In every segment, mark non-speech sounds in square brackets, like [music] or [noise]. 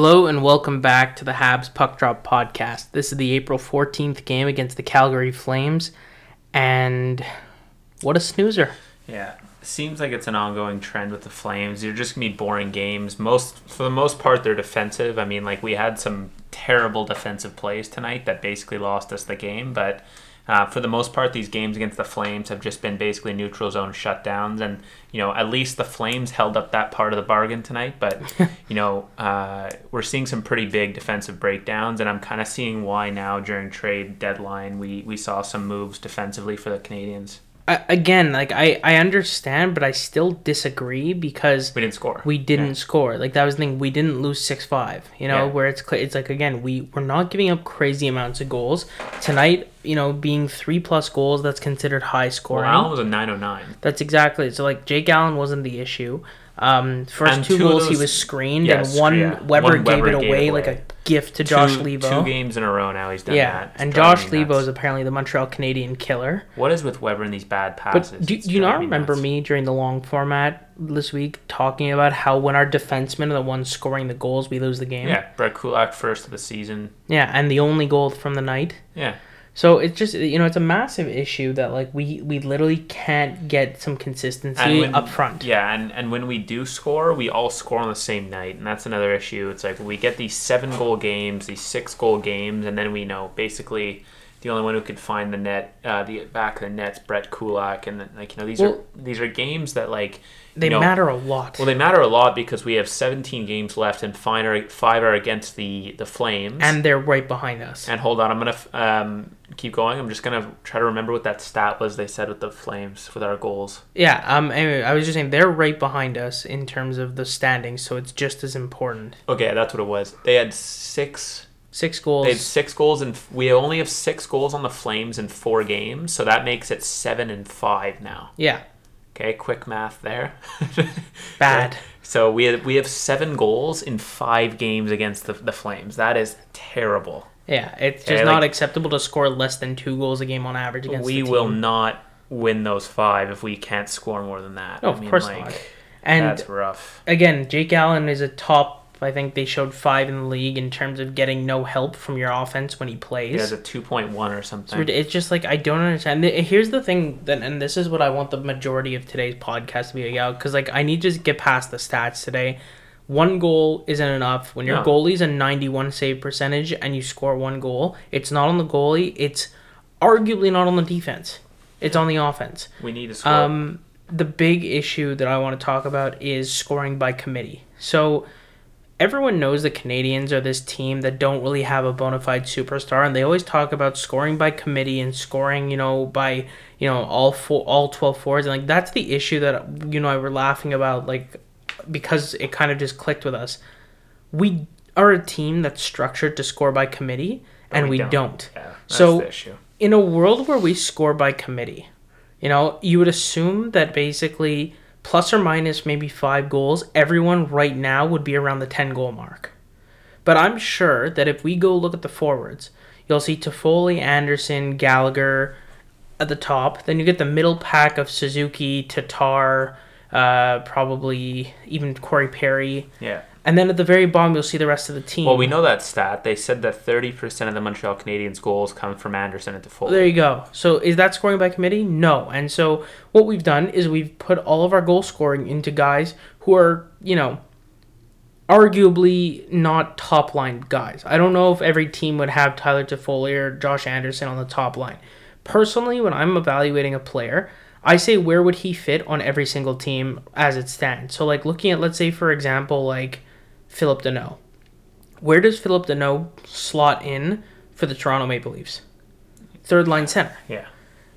Hello and welcome back to the Habs Puck Drop podcast. This is the April 14th game against the Calgary Flames, and what a snoozer. Yeah, seems like it's an ongoing trend with the Flames. You're just gonna be boring games. Most for the most part, they're defensive. I mean, like we had some terrible defensive plays tonight that basically lost us the game, but. Uh, for the most part, these games against the Flames have just been basically neutral zone shutdowns, and you know at least the Flames held up that part of the bargain tonight. But [laughs] you know uh, we're seeing some pretty big defensive breakdowns, and I'm kind of seeing why now during trade deadline we we saw some moves defensively for the Canadians. I, again, like I, I understand, but I still disagree because We didn't score. we didn't Yeah. score. Like that was the thing. We didn't lose six five. You know, Yeah. where it's it's like again we we're not giving up crazy amounts of goals tonight. You know, being three plus goals that's considered high Well, scoring. Allen was a 909. That's exactly it. So like Jake Allen wasn't the issue. Um, first two, two goals he was screened, Yes, and one yeah. Weber One gave Weber it gave away it like a away. Gift to Josh two, Leivo. Two games in a row now he's done yeah, that. It's and Josh me Leivo is apparently the Montreal Canadian killer. What is with Weber and these bad But passes? do, do you not remember nuts. me during the long format this week talking about how when our defensemen are the ones scoring the goals, we lose the game? Yeah, Brett Kulak first of the season. Yeah, and the only goal from the night. Yeah, So it's just you know it's a massive issue that like we we literally can't get some consistency when- up front. Yeah, and, and when we do score, we all score on the same night, and that's another issue. It's like we get these seven goal games, these six goal games, and then we know basically the only one who could find the net, uh, the back of the net's Brett Kulak, and then, like you know these Well- are these are games that like They you know, matter a lot. Well, they matter a lot because we have 17 games left, and five are, five are against the the Flames. and they're right behind us. And hold on, I'm gonna um, keep going. I'm just gonna try to remember what that stat was they said with the Flames with our goals. Yeah, um anyway, I was just saying they're right behind us in terms of the standings, so it's just as important. Okay, that's what it was. They had six. Six goals. They have six goals, and we only have six goals on the Flames in four games, so that makes it seven and five now. yeah, Okay, quick math there. [laughs] bad. [laughs] So we have, we have seven goals in five games against the, the Flames. That is terrible. Yeah, it's just Okay, not like- acceptable to score less than two goals a game on average against we will not win those five if we can't score more than that. No, I of mean, course like, not. And that's rough. again, Jake Allen is a top. I think they showed five in the league in terms of getting no help from your offense when he plays. He has a 2.1 or It's something. rid- It's just like I don't understand. Here's the thing, that, and this is what I want the majority of today's podcast to be about, because like I need to just get past the stats today. One goal isn't enough. When your No. goalie's a 91 save percentage and you score one goal, it's not on the goalie. It's arguably not on the defense. It's on the offense. we need to score. Um, the big issue that I want to talk about is scoring by committee. So everyone knows the Canadians are this team that don't really have a bona fide superstar, and they always talk about scoring by committee and scoring, you know, by you know all four, all twelve fours, and like that's the issue that you know I were laughing about, like because it kind of just clicked with us. We are a team that's structured to score by committee, But and we, we don't. don't. yeah, so-. In a world where we score by committee, you know, you would assume that basically plus or minus maybe five goals, everyone right now would be around the 10 goal mark. But I'm sure that if we go look at the forwards, you'll see Toffoli, Anderson, Gallagher at the top. Then you get the middle pack of Suzuki, Tatar, uh, probably even Corey Perry. Yeah. And then at the very bottom, you'll see the rest of the team. Well, we know that stat. They said that 30% of the Montreal Canadiens' goals come from Anderson and Toffoli. There you go. So is that scoring by committee? No. And so what we've done is we've put all of our goal scoring into guys who are, you know, arguably not top line guys. I don't know if every team would have Tyler Toffoli or Josh Anderson on the top line. Personally, when I'm evaluating a player, I say where would he fit on every single team as it stands. So like looking at let's say for example like Phillip Danault. Where does Phillip Danault slot in for the Toronto Maple Leafs? Third line center. Yeah.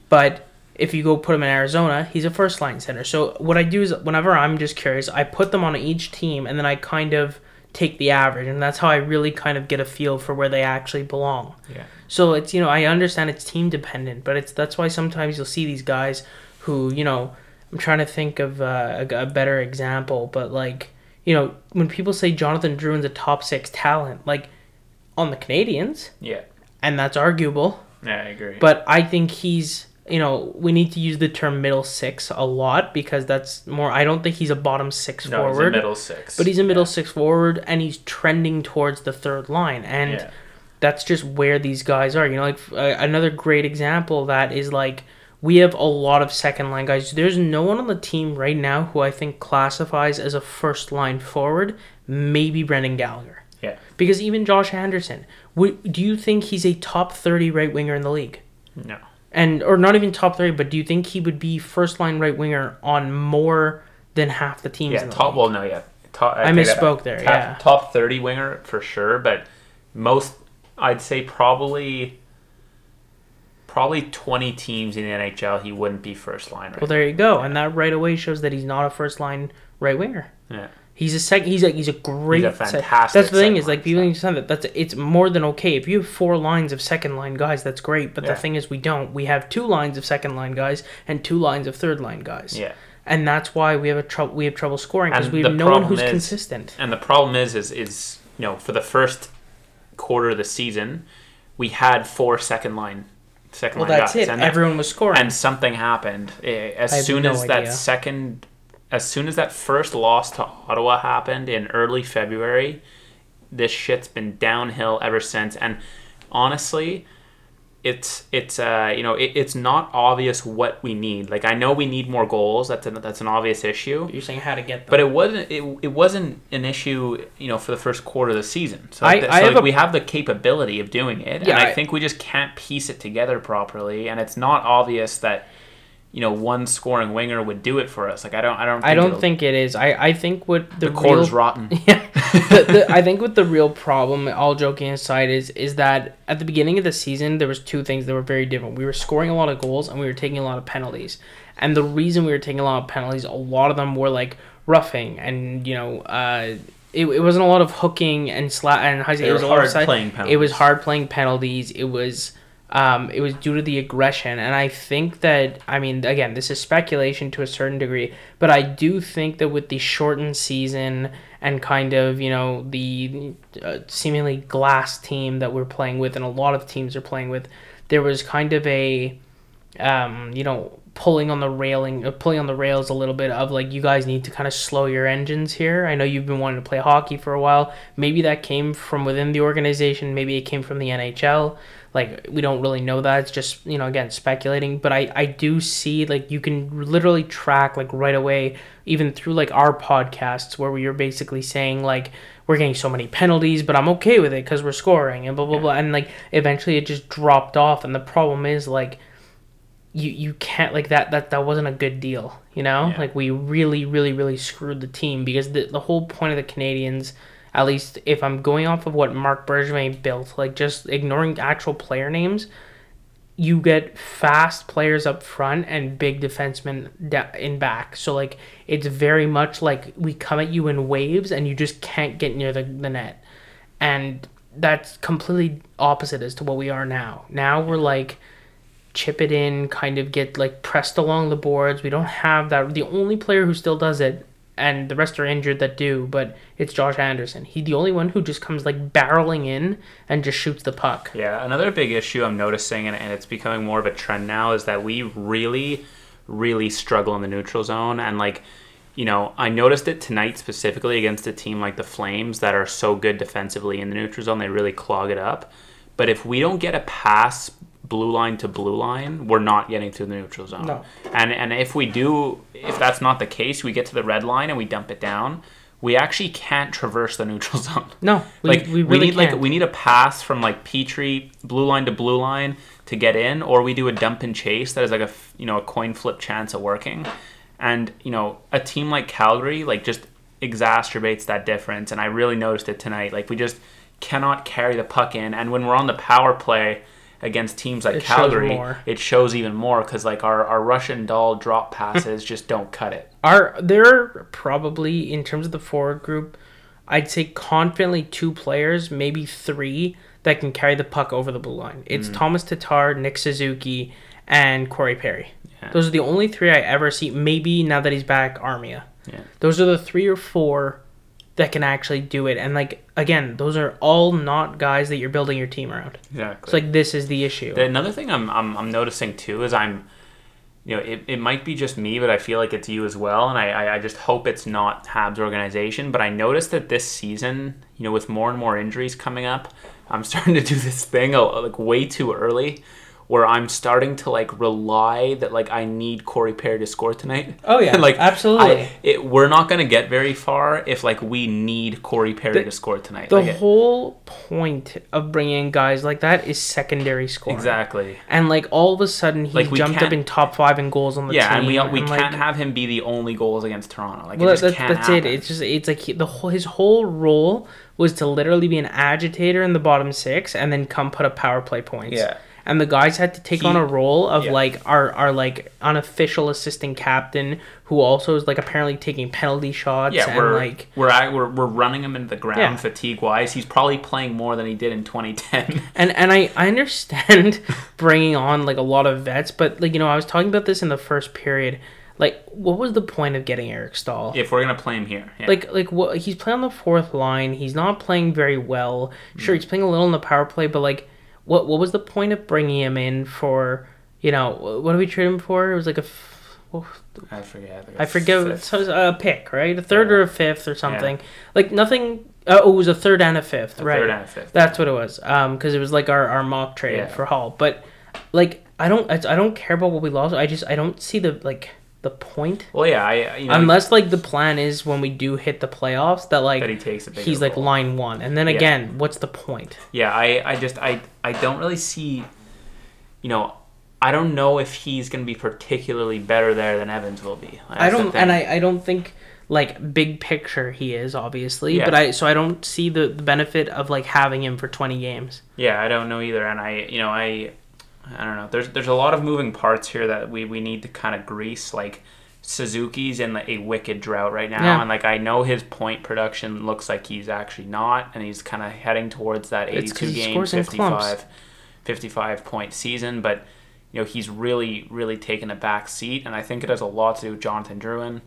But if you go put him in Arizona, he's a first line center. So what I do is whenever I'm just curious, I put them on each team and then I kind of take the average and that's how I really kind of get a feel for where they actually belong. Yeah. So it's you know I understand it's team dependent, but it's that's why sometimes you'll see these guys who you know I'm trying to think of uh, a, a better example, but like you know when people say Jonathan Drouin's a top six talent, like on the Canadians, Yeah. and that's arguable. Yeah, I agree. But I think he's you know, we need to use the term middle six a lot because that's more. I don't think he's a bottom six No, he's a forward, middle six. but he's a middle Yeah. six forward, and he's trending towards the third line, and Yeah. that's just where these guys are. You know, like uh, another great example of that is like we have a lot of second line guys. There's no one on the team right now who I think classifies as a first line forward. Maybe Brendan Gallagher. Yeah. Because even Josh Anderson, would, do you think he's a top 30 right winger in the league? No. And or not even top 30, but do you think he would be first line right winger on more than half the teams Yeah, in the top. league? Well, no, yeah. Top, I that misspoke there, Top, yeah. top thirty winger for sure, but most I'd say probably probably twenty teams in the NHL he wouldn't be first line right. Well, there you go. And that right away shows that he's not a first line right winger. yeah. He's a second. He's a he's a great. He's a fantastic That's the thing is like people understand that that's it's more than okay. If you have four lines of second line guys, that's great. But Yeah. the thing is, we don't. We have two lines of second line guys and two lines of third line guys. Yeah. And that's why we have a trouble. We have trouble scoring because we have no one who's is- consistent. And the problem is, is, is you know, for the first quarter of the season, we had four second line, second Well, line that's guys, it. and that- Everyone was scoring. and something happened Eh, as I soon no as that second, as soon as that first loss to Ottawa happened in early February. This shit's been downhill ever since, and honestly. It's it's uh you know it, it's not obvious what we need like I know we need more goals that's an, that's an obvious issue You're saying how to get them. but it wasn't it, it wasn't an issue, you know, for the first quarter of the season. So, I- th- so have like, a- we have the capability of doing it, Yeah, and I, I- think we just can't piece it together properly. And it's not obvious that you know one scoring winger would do it for us. Like I don't I don't think I don't think it is. I I think what the, the core is rotten. [laughs] yeah, the, the, I think what the real problem, all joking aside, is is that at the beginning of the season there was two things that were very different. We were scoring a lot of goals and we were taking a lot of penalties, and the reason we were taking a lot of penalties, a lot of them were like roughing and you know, uh, it, it wasn't a lot of hooking and sla and how do you say They it was a lot of hard playing It was hard playing penalties. It was. Um, it was due to the aggression, and I think that I mean again, this is speculation to a certain degree, but I do think that with the shortened season and kind of you know the uh, seemingly glass team that we're playing with, and a lot of teams are playing with, there was kind of a um, you know pulling on the railing, uh, pulling on the rails a little bit of like you guys need to kind of slow your engines here. I know you've been wanting to play hockey for a while. Maybe that came from within the organization. Maybe it came from the NHL. Like we don't really know that. It's just you know again speculating. But I I do see like you can literally track like right away even through like our podcasts where we are basically saying like we're getting so many penalties, but I'm okay with it because we're scoring and blah blah blah. And like eventually it just dropped off. And the problem is like you you can't like that that that wasn't a good deal you know Yeah. like we really really really screwed the team because the, the whole point of the canadians at least if i'm going off of what marc bergevin built like just ignoring actual player names you get fast players up front and big defensemen in back so like it's very much like we come at you in waves and you just can't get near the, the net and that's completely opposite as to what we are now now we're like chip it in, kind of get like pressed along the boards. We don't have that. The only player who still does it, and the rest are injured that do, but it's Josh Anderson. He's the only one who just comes like barreling in and just shoots the puck. Yeah, another big issue I'm noticing, and, and it's becoming more of a trend now, is that we really, really struggle in the neutral zone. And, like, you know, I noticed it tonight specifically against a team like the Flames that are so good defensively in the neutral zone, they really clog it up. But if we don't get a pass blue line to blue line, we're not getting through the neutral zone. No. And and if we do, if that's not the case, we get to the red line and we dump it down. We actually can't traverse the neutral [laughs] zone No, we, like we really need can't. like we need a pass from like Petry blue line to blue line to get in, or we do a dump and chase that is like a you know a coin flip chance of working, and you know a team like Calgary like just exacerbates that difference, and I really noticed it tonight. Like we just cannot carry the puck in, and when we're on the power play against teams like It Calgary, more. it shows even more because like our our Russian doll drop passes just don't cut it. [laughs] Are there are probably in terms of the forward group, I'd say confidently two players, maybe three that can carry the puck over the blue line. It's Mm. Tomas Tatar, Nick Suzuki, and Corey Perry. Yeah. Those are the only three I ever see. Maybe now that he's back, Armia. Yeah. Those are the three or four that can actually do it. And like again, those are all not guys that you're building your team around. Exactly. It's like this is the issue. The- Another thing I'm, I'm I'm noticing too is I'm you know, it, it might be just me, but I feel like it's you as well. And I, I, I just hope it's not Habs organization. But I noticed that this season, you know, with more and more injuries coming up, I'm [laughs] starting to do this thing uh, like way too early where I'm starting to like rely that like I need Corey Perry to score tonight. Oh yeah, [laughs] like absolutely. I, it, we're not gonna get very far if like we need Corey Perry The- to score tonight. the Like, it- whole point of bringing in guys like that is secondary scoring. exactly. And like all of a sudden he Like, jumped up in top five in goals on the Yeah, team. and we we can't have him be the only goals against Toronto. Like Well, it just that, can't that's happen. it. It's just it's like he, the whole his whole role was to literally be an agitator in the bottom six and then come put up power play points. Yeah. And the guys had to take He- on a role of yeah. like our our like unofficial assistant captain who also is like apparently taking penalty shots Yeah, and we're like we're, at, we're we're running him into the ground Yeah. fatigue wise. He's probably playing more than he did in 2010. [laughs] and and I, I understand [laughs] bringing on like a lot of vets, but like you know I was talking about this in the first period. Like, what was the point of getting Eric Staal? if we're gonna play him here, yeah. Like like what he's playing on the fourth line. He's not playing very well. Sure, mm. he's playing a little in the power play, but like, what what was the point of bringing him in for? You know, what did we trade him for? It was like a. f- well, I forget. I forget. So it was a pick, right? A third Yeah. or a fifth or something. Like nothing. Uh, oh, it was a third and a fifth, A right? third and a fifth. That's what it was. Um, because it was like our, our mock trade Yeah. for Hall. But like, I don't I, I don't care about what we lost. I just I don't see the like the point. Well, yeah, I you know Unless like the plan is when we do hit the playoffs that like that he takes a he's like role. line one, and then Yeah. again, what's the point? Yeah, I, I just I I don't really see you know, I don't know if he's gonna be particularly better there than Evans will be. I That's the don't, and I I don't think like big picture he is obviously, Yeah. but I so I don't see the, the benefit of like having him for twenty games. Yeah, I don't know either, and I you know I I don't know. There's there's a lot of moving parts here that we we need to kind of grease like. Suzuki's in a wicked drought right now, Yeah. and like I know his point production looks like he's actually not, and he's kind of heading towards that It's 'cause 82 game, scores 55, 55 point season. But you know he's really really taken a back seat, and I think it has a lot to do with Jonathan Drouin.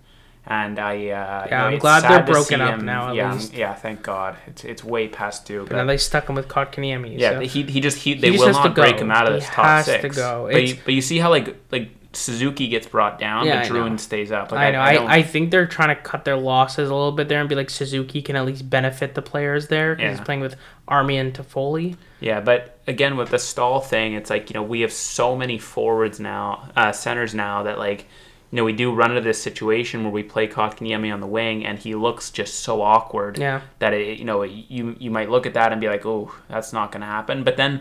And I, uh, you Yeah, know, I'm glad they're broken up him- now, at yeah, least. yeah, thank God. It's it's way past due. And But then they stuck him with Kotkaniemi. yeah, so. he, he just he He they just will not break him out of He this top has six. to go. But you, but you see how like like Suzuki gets brought down, Yeah, but I Drouin stays up. Like, I know. I, don't- I, think they're trying to cut their losses a little bit there and be like Suzuki can at least benefit the players there because he's playing with Armia and Toffoli. yeah, but again with the Staal thing, it's like you know we have so many forwards now, uh, centers now that like. You know, we do run into this situation where we play Kotkaniemi on the wing, and he looks just so awkward Yeah. that it, you know you you might look at that and be like, oh, that's not going to happen. But then,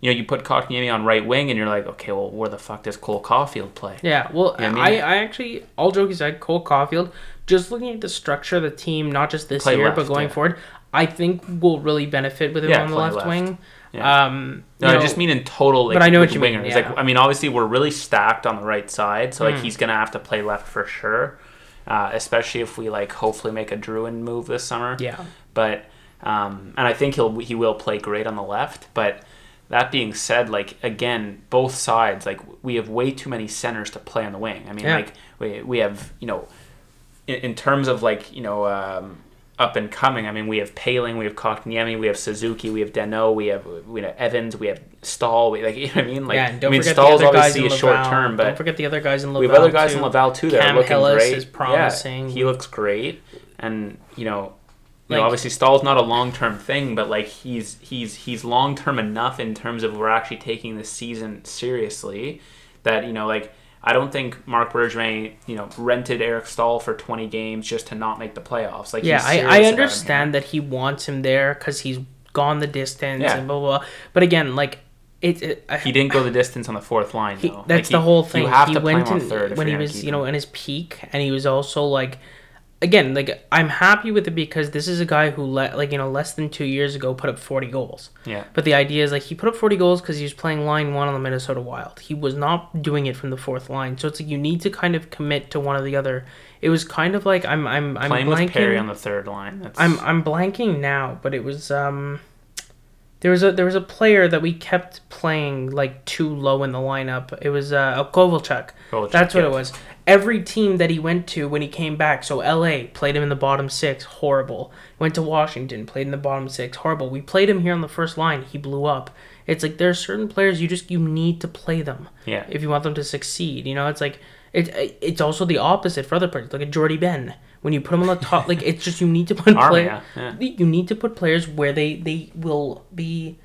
you know, you put Kotkaniemi on right wing, and you're like, okay, well, where the fuck does Cole Caufield play? Yeah, well, You know I, I mean? I actually, all joking aside, Cole Caufield, just looking at the structure of the team, not just this Play year, left, but going yeah. forward, I think will really benefit with him Yeah, on the left, left. wing. Yeah. Um, No, you I know, just mean in total. Like, but I know what you mean, wingers. yeah. Like, I mean, obviously we're really stacked on the right side, so like Mm. he's gonna have to play left for sure. Uh, especially if we like hopefully make a Drouin move this summer. Yeah. But um, and I think he'll he will play great on the left. But that being said, like again, both sides like we have way too many centers to play on the wing. I mean, Yeah. like we we have you know in, in terms of like you know um, up and coming. I mean, we have Poehling, we have Kotkaniemi, we have Suzuki, we have Danault, we have we have Evans, we have Staal. We like [laughs] you know what I mean. Like yeah, and don't I mean, forget Staal's the other guys obviously in a short term, but don't forget the other guys in Laval. we have other guys too. in Laval too that Cam are looking Hillis great. is promising. Yeah, he looks great, and you know. You Like- know, obviously Staal's not a long term thing, but like he's he's he's long term enough in terms of we're actually taking this season seriously that you know like I don't think Marc Bergevin you know rented Eric Staal for 20 games just to not make the playoffs. Like yeah, I, I understand that he wants him there because he's gone the distance Yeah. and blah, blah blah. But again, like it, it I, he didn't go the distance on the fourth line He, though. that's Like, the he- whole thing. You have he to play him on third if when he was, you know, in his peak, and he was also like, again, like I'm happy with it because this is a guy who let, like, you know, less than two years ago put up 40 goals. Yeah. But the idea is like he put up 40 goals because he was playing line one on the Minnesota Wild. He was not doing it from the fourth line. So it's like you need to kind of commit to one or the other. It was kind of like I'm I'm I'm Playing blanking. with Perry on the third line. That's, I'm I'm blanking now, but it was um there was a there was a player that we kept playing like too low in the lineup. It was uh Kovalchuk. Kovalchuk, That's what yeah. it was. Every team that he went to when he came back, so LA played him in the bottom six, horrible. Went to Washington, played in the bottom six, horrible. We played him here on the first line, he blew up. It's like there are certain players you just you need to play them Yeah. if you want them to succeed. You know, it's like it, it's also the opposite for other players, like a Jordie Benn. When you put them on the top, like it's just you need to put [laughs] Armia, players. yeah. You need to put players where they they will be,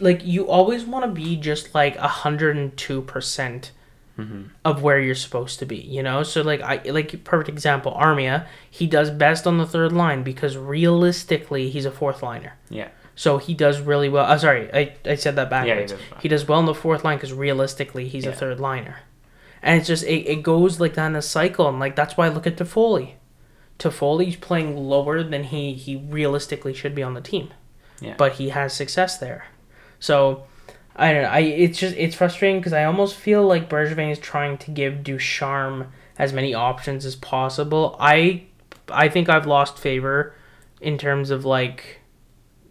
like you always want to be just like hundred and two percent Mm-hmm. of where you're supposed to be. You know, so like I like perfect example, Armia. He does best on the third line because realistically he's a fourth liner. Yeah. So he does really well. Uh, sorry, I, I said that Yeah, he backwards. does he does well in the fourth line because realistically he's a third liner, and it's just it, it goes like that in a cycle, and like that's why I look at Toffoli. Toffoli's playing lower than he he realistically should be on the team, Yeah. but he has success there. So I don't know. I it's just it's frustrating because I almost feel like Bergevin is trying to give Ducharme as many options as possible. I I think I've lost favor in terms of like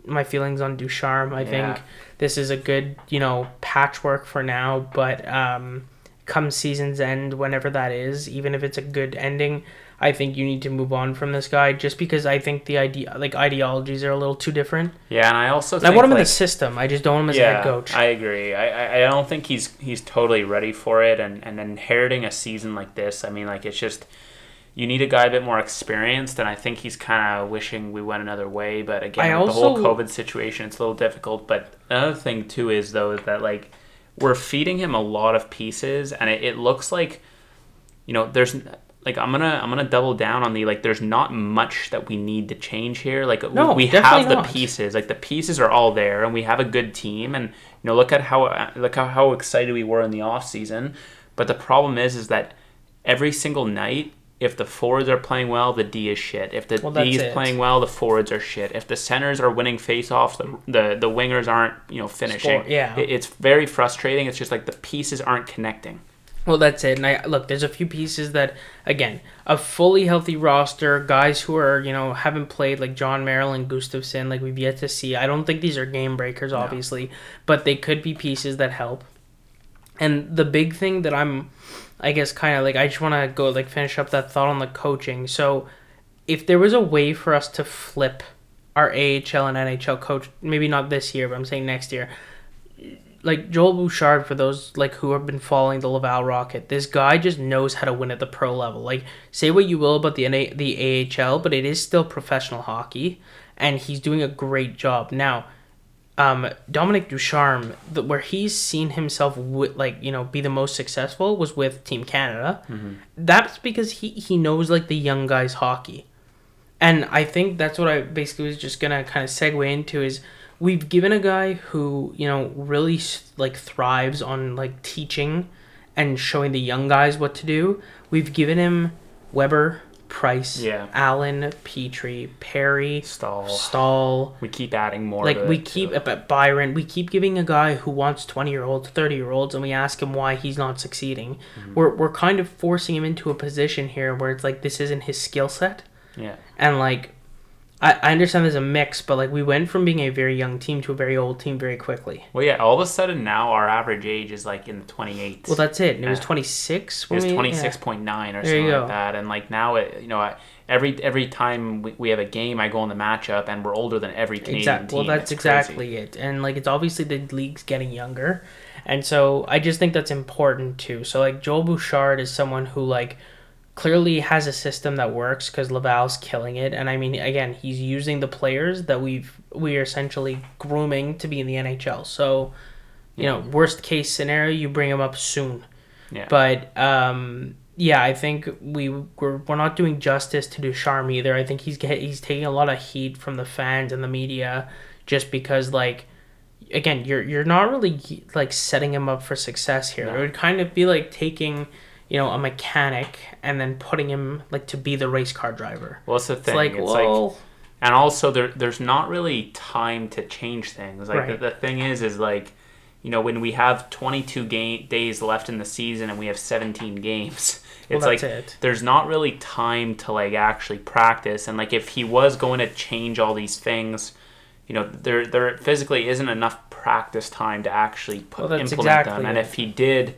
my feelings on Ducharme. I Yeah. think this is a good you know patchwork for now, but um, come season's end, whenever that is, even if it's a good ending. I think you need to move on from this guy just because I think the idea like ideologies are a little too different. Yeah, and I also And I want him in the system. I just don't want him as a head coach. I agree. I, I, don't think he's he's totally ready for it, and, and inheriting a season like this, I mean, like it's just you need a guy a bit more experienced, and I think he's kind of wishing we went another way. But again, with the whole COVID situation, it's a little difficult. But another thing too is though is that like we're feeding him a lot of pieces, and it, it looks like you know there's like I'm gonna I'm gonna double down on the like there's not much that we need to change here. Like No, we definitely have the not. pieces, like the pieces are all there, and we have a good team. And you know, look at how look how, how excited we were in the off season. But the problem is, is that every single night, if the forwards are playing well, the D is shit. If the Well, D is it. playing well, the forwards are shit. If the centers are winning faceoffs, the the the wingers aren't you know finishing. Score- yeah. It- it's very frustrating. It's just like the pieces aren't connecting. Well, that's it. And I look, there's a few pieces that, again, a fully healthy roster, guys who are you know haven't played like Jon Merrill and Gustafsson, like we've yet to see. I don't think these are game breakers, obviously, but they could be pieces that help. And the big thing that I'm, I guess, kind of like I just want to go like finish up that thought on the coaching. So, if there was a way for us to flip our AHL and NHL coach, maybe not this year, but I'm saying next year, like Joel Bouchard for those like who have been following the Laval Rocket. This guy just knows how to win at the pro level. Like say what you will about the NA, the AHL, but it is still professional hockey and he's doing a great job. Now, um Dominique Ducharme, the, where he's seen himself with, like, you know, be the most successful was with Team Canada. That's because he he knows like the young guys hockey. And I think that's what I basically was just gonna kind of segue into is we've given a guy who you know really like thrives on like teaching and showing the young guys what to do. We've given him Weber, Price, Yeah. Allen, Petry, Perry, Staal. Staal. We keep adding more. Like we keep at Byron, we keep giving a guy who wants twenty year olds, thirty year olds, and we ask him why he's not succeeding. Mm-hmm. We're we're kind of forcing him into a position here where it's like this isn't his skill set Yeah. and like I, I understand there's a mix but like we went from being a very young team to a very old team very quickly Well, yeah. All of a sudden now our average age is like in the 28s. well that's it and it was Yeah. 26 It was we- twenty yeah. six point nine or There something like that, and like now it, you know, I, every every time we, we have a game, I go in the matchup, and we're older than every Canadian exactly team. well that's It's crazy. exactly it and like it's obviously the league's getting younger and so i just think that's important too so like joel bouchard is someone who like clearly has a system that works because laval's killing it. And i mean again he's using the players that we've we are essentially grooming to be in the nhl so you know worst case scenario you bring him up soon. Yeah. but um yeah i think we we're, we're not doing justice to Ducharme either. I think he's get, he's taking a lot of heat from the fans and the media just because like again you're you're not really like setting him up for success here. No. it would kind of be like taking you know a mechanic and then putting him like to be the race car driver well, it's the it's thing. like It's like, and also there there's not really time to change things. Like Right. the, the thing is, is like, you know, when we have 22 game days left in the season and we have 17 games, Well, it's like it. there's not really time to like actually practice. And like if he was going to change all these things, you know, there there physically isn't enough practice time to actually put Well, implement exactly them. And it. if he did,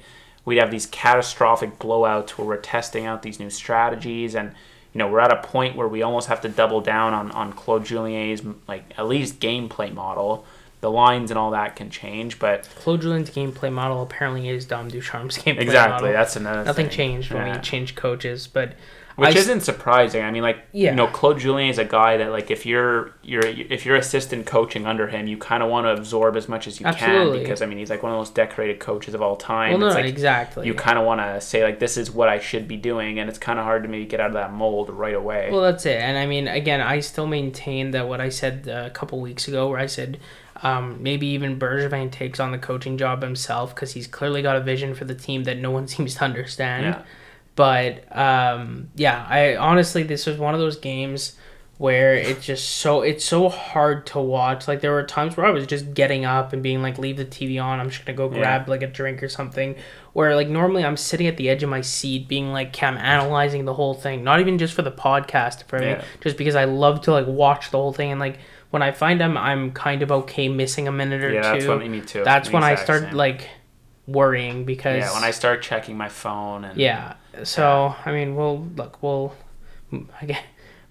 we'd have these catastrophic blowouts where we're testing out these new strategies and you know we're at a point where we almost have to double down on on Claude Julien's like at least gameplay model the lines and all that can change, but Claude Julien's gameplay model apparently is Dom Ducharme's [laughs] gameplay model. exactly model. that's another Nothing thing. changed when we changed coaches, but which I isn't surprising. I mean, like Yeah. you know, Claude Julien is a guy that like if you're you're if you're assistant coaching under him, you kind of want to absorb as much as you Absolutely. can because I mean he's like one of the most decorated coaches of all time. well, no, like exactly. you kind of want to say like this is what I should be doing, and it's kind of hard to maybe get out of that mold right away. Well, that's it. And I mean, again, I still maintain that what I said uh, a couple weeks ago, where I said um, maybe even Bergevin takes on the coaching job himself because he's clearly got a vision for the team that no one [laughs] seems to understand. yeah, But um, yeah, I honestly, this was one of those games where it's just so it's so hard to watch. Like there were times where I was just getting up and being like, "Leave the TV on. I'm just gonna go Yeah. grab like a drink or something." Where like normally I'm sitting at the edge of my seat, being like, "Okay, I'm analyzing the whole thing, not even just for the podcast, for Yeah. just because I love to like watch the whole thing and like." When I find I'm I'm kind of okay missing a minute or yeah, two. that's what me too. that's when I start same. like worrying because yeah when I start checking my phone and yeah. So I mean, we'll look. We'll again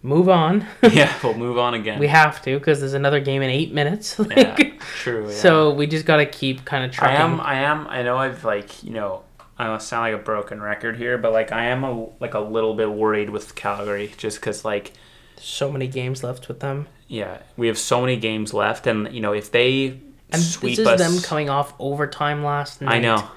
move on. [laughs] yeah [laughs] we'll move on again. we have to because there's another game in eight minutes. [laughs] yeah, true. Yeah. So we just gotta keep kind of trying. I am. I am. I know. I've like you know. I don't sound like a broken record here, but like I am a like a little bit worried with Calgary just because like so many games left with them, yeah we have so many games left, and you know if they and sweep this is us, them coming off overtime last night. I know.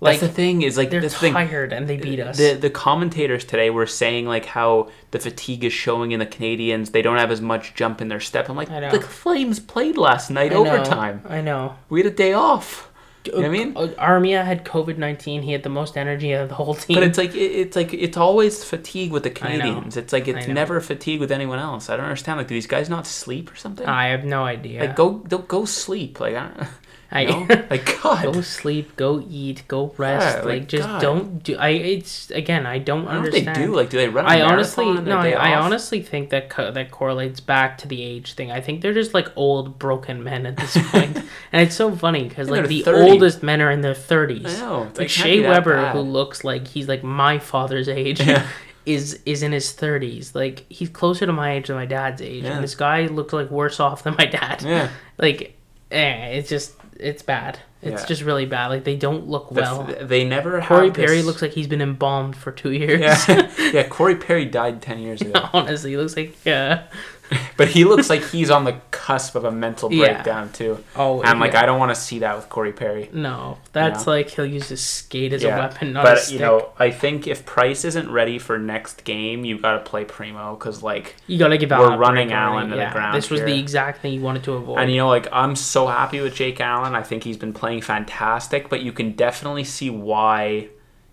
Like That's the thing is like they're the thing. tired and they beat uh, us. The the commentators today were saying like how the fatigue is showing in the Canadians. They don't have as much jump in their step. I'm like, know. the Flames played last night I know, overtime. I know. We had a day off. You know what I mean? Uh, Armia had COVID nineteen. He had the most energy of the whole team. But it's like it, it's like it's always fatigue with the Canadians. It's like it's never fatigue with anyone else. I don't understand. Like, do these guys not sleep or something? I have no idea. Like, go don't go sleep. Like, I don't. [laughs] I know? like [laughs] God. go sleep, go eat, go rest. Yeah, like, like, just God. don't do. I it's again. I don't I don't what understand. they do. Like, do they run? a I honestly no. I, I honestly think that co- that correlates back to the age thing. I think they're just like old broken men at this [laughs] point. and it's so funny because like the 30s. oldest men are in their thirties. I know. Like Shea Weber, bad. who looks like he's like my father's age. Yeah. [laughs] Is is in his thirties. Like he's closer to my age than my dad's age, Yeah. and this guy looks like worse off than my dad. Yeah. Like, eh, it's just it's bad. It's Yeah. just really bad. Like they don't look The- well. they never. Corey Perry this- looks like he's been embalmed for two [laughs] years. Yeah, yeah. Corey Perry died ten years [laughs] ago, Honestly, he looks like yeah. [laughs] but he looks like he's on the cusp of a mental Yeah. breakdown too. Oh, I'm like. I don't want to see that with Corey Perry. no, that's know? like he'll use his skate as a weapon, not a but stick. you know, I think if Price isn't ready for next game, you got to play Primeau because like, you gotta give out. we're running. Allen to the ground This was the exact thing you wanted to avoid. and you know, like I'm so happy with Jake Allen. I think he's been playing fantastic, but you can definitely see why,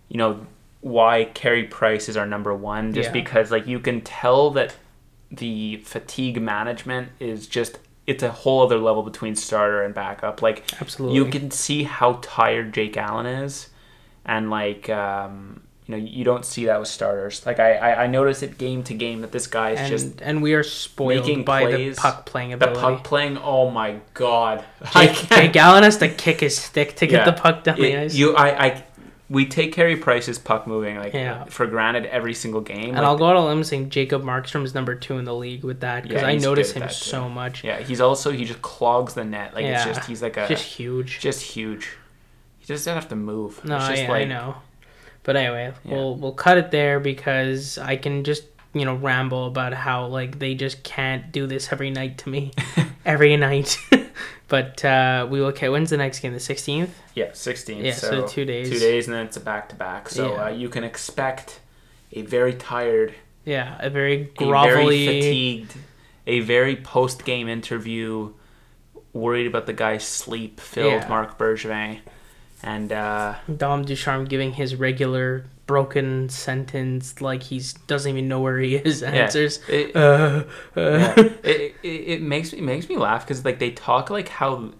you know, why Carey Price is our number one. Just Yeah. because like you can tell that the fatigue management is just it's a whole other level between starter and backup. Like Absolutely. you can see how tired Jake Allen is, and like um, you know you don't see that with starters. Like I I, I notice it game to game that this guy is and just and we are spoiled making by plays. the puck playing ability. the puck playing. Oh my god! [laughs] Jake, Jake Allen has to kick his stick to get Yeah. the puck down the ice. you I I we take Carey Price's puck moving like Yeah. for granted every single game. and like, I'll go out on a limb saying Jacob Markstrom is number two in the league with that because Yeah, I notice him so much. yeah, he's also he just clogs the net. Like it's just he's like a Just huge. just huge. He just doesn't have to move. No, it's just I, like I know. But anyway, Yeah. we'll we'll cut it there because I can just you know ramble about how like they just can't do this every night to me, [laughs] every night. [laughs] but uh, we will. Okay, when's the next game? The sixteenth. Yeah, sixteenth. Yeah, so, so two days. Two days, and then it's a back to back. So Yeah. uh, you can expect a very tired, Yeah, a very a very grovelly. fatigued, a very post game interview, worried about the guy's sleep filled Yeah. Marc Bergevin. And uh, Dom Ducharme giving his regular broken sentence like he's doesn't even know where he is answers. it, Uh, uh. yeah, it, it, it makes me makes me laugh because like they talk like how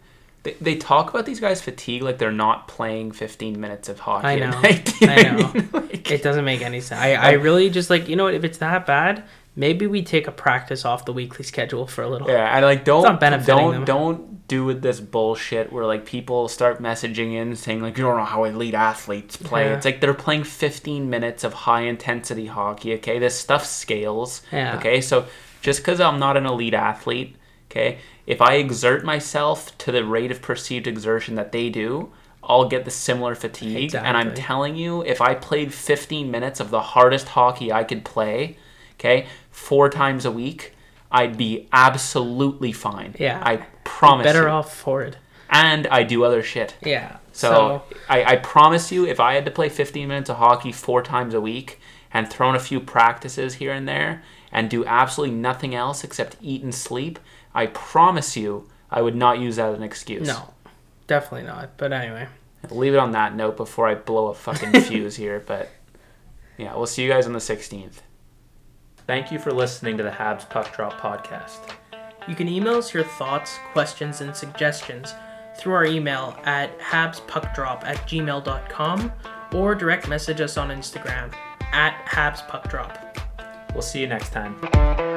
they, they talk about these guys fatigue like they're not playing 15 minutes of hockey I know. night. [laughs] I know. mean? [laughs] Like- It doesn't make any sense. I, I really just like you know what if it's that bad, maybe we take a practice off the weekly schedule for a little. Yeah, I like don't don't them. don't do with this bullshit where like people start messaging in saying like you don't know how elite athletes play. Yeah. It's like they're playing 15 minutes of high intensity hockey. Okay, this stuff scales. Yeah. Okay, so just because I'm not an elite athlete, Okay, if I exert myself to the rate of perceived exertion that they do, I'll get the similar fatigue. And I'm telling you, if I played 15 minutes of the hardest hockey I could play, okay, four times a week, I'd be absolutely fine. Yeah. I promise. Better you. off for it. And I do other shit. Yeah. So, I, I promise you, if I had to play 15 minutes of hockey four times a week and thrown a few practices here and there and do absolutely nothing else except eat and sleep, I promise you, I would not use that as an excuse. no, definitely not. But anyway, I'll leave it on that note before I blow a fucking [laughs] fuse here. But yeah, we'll see you guys on the 16th. Thank you for listening to the Habs Puck Drop podcast. you can email us your thoughts, questions, and suggestions through our email at habspuckdrop at gmail.com or direct message us on Instagram at habspuckdrop. We'll see you next time.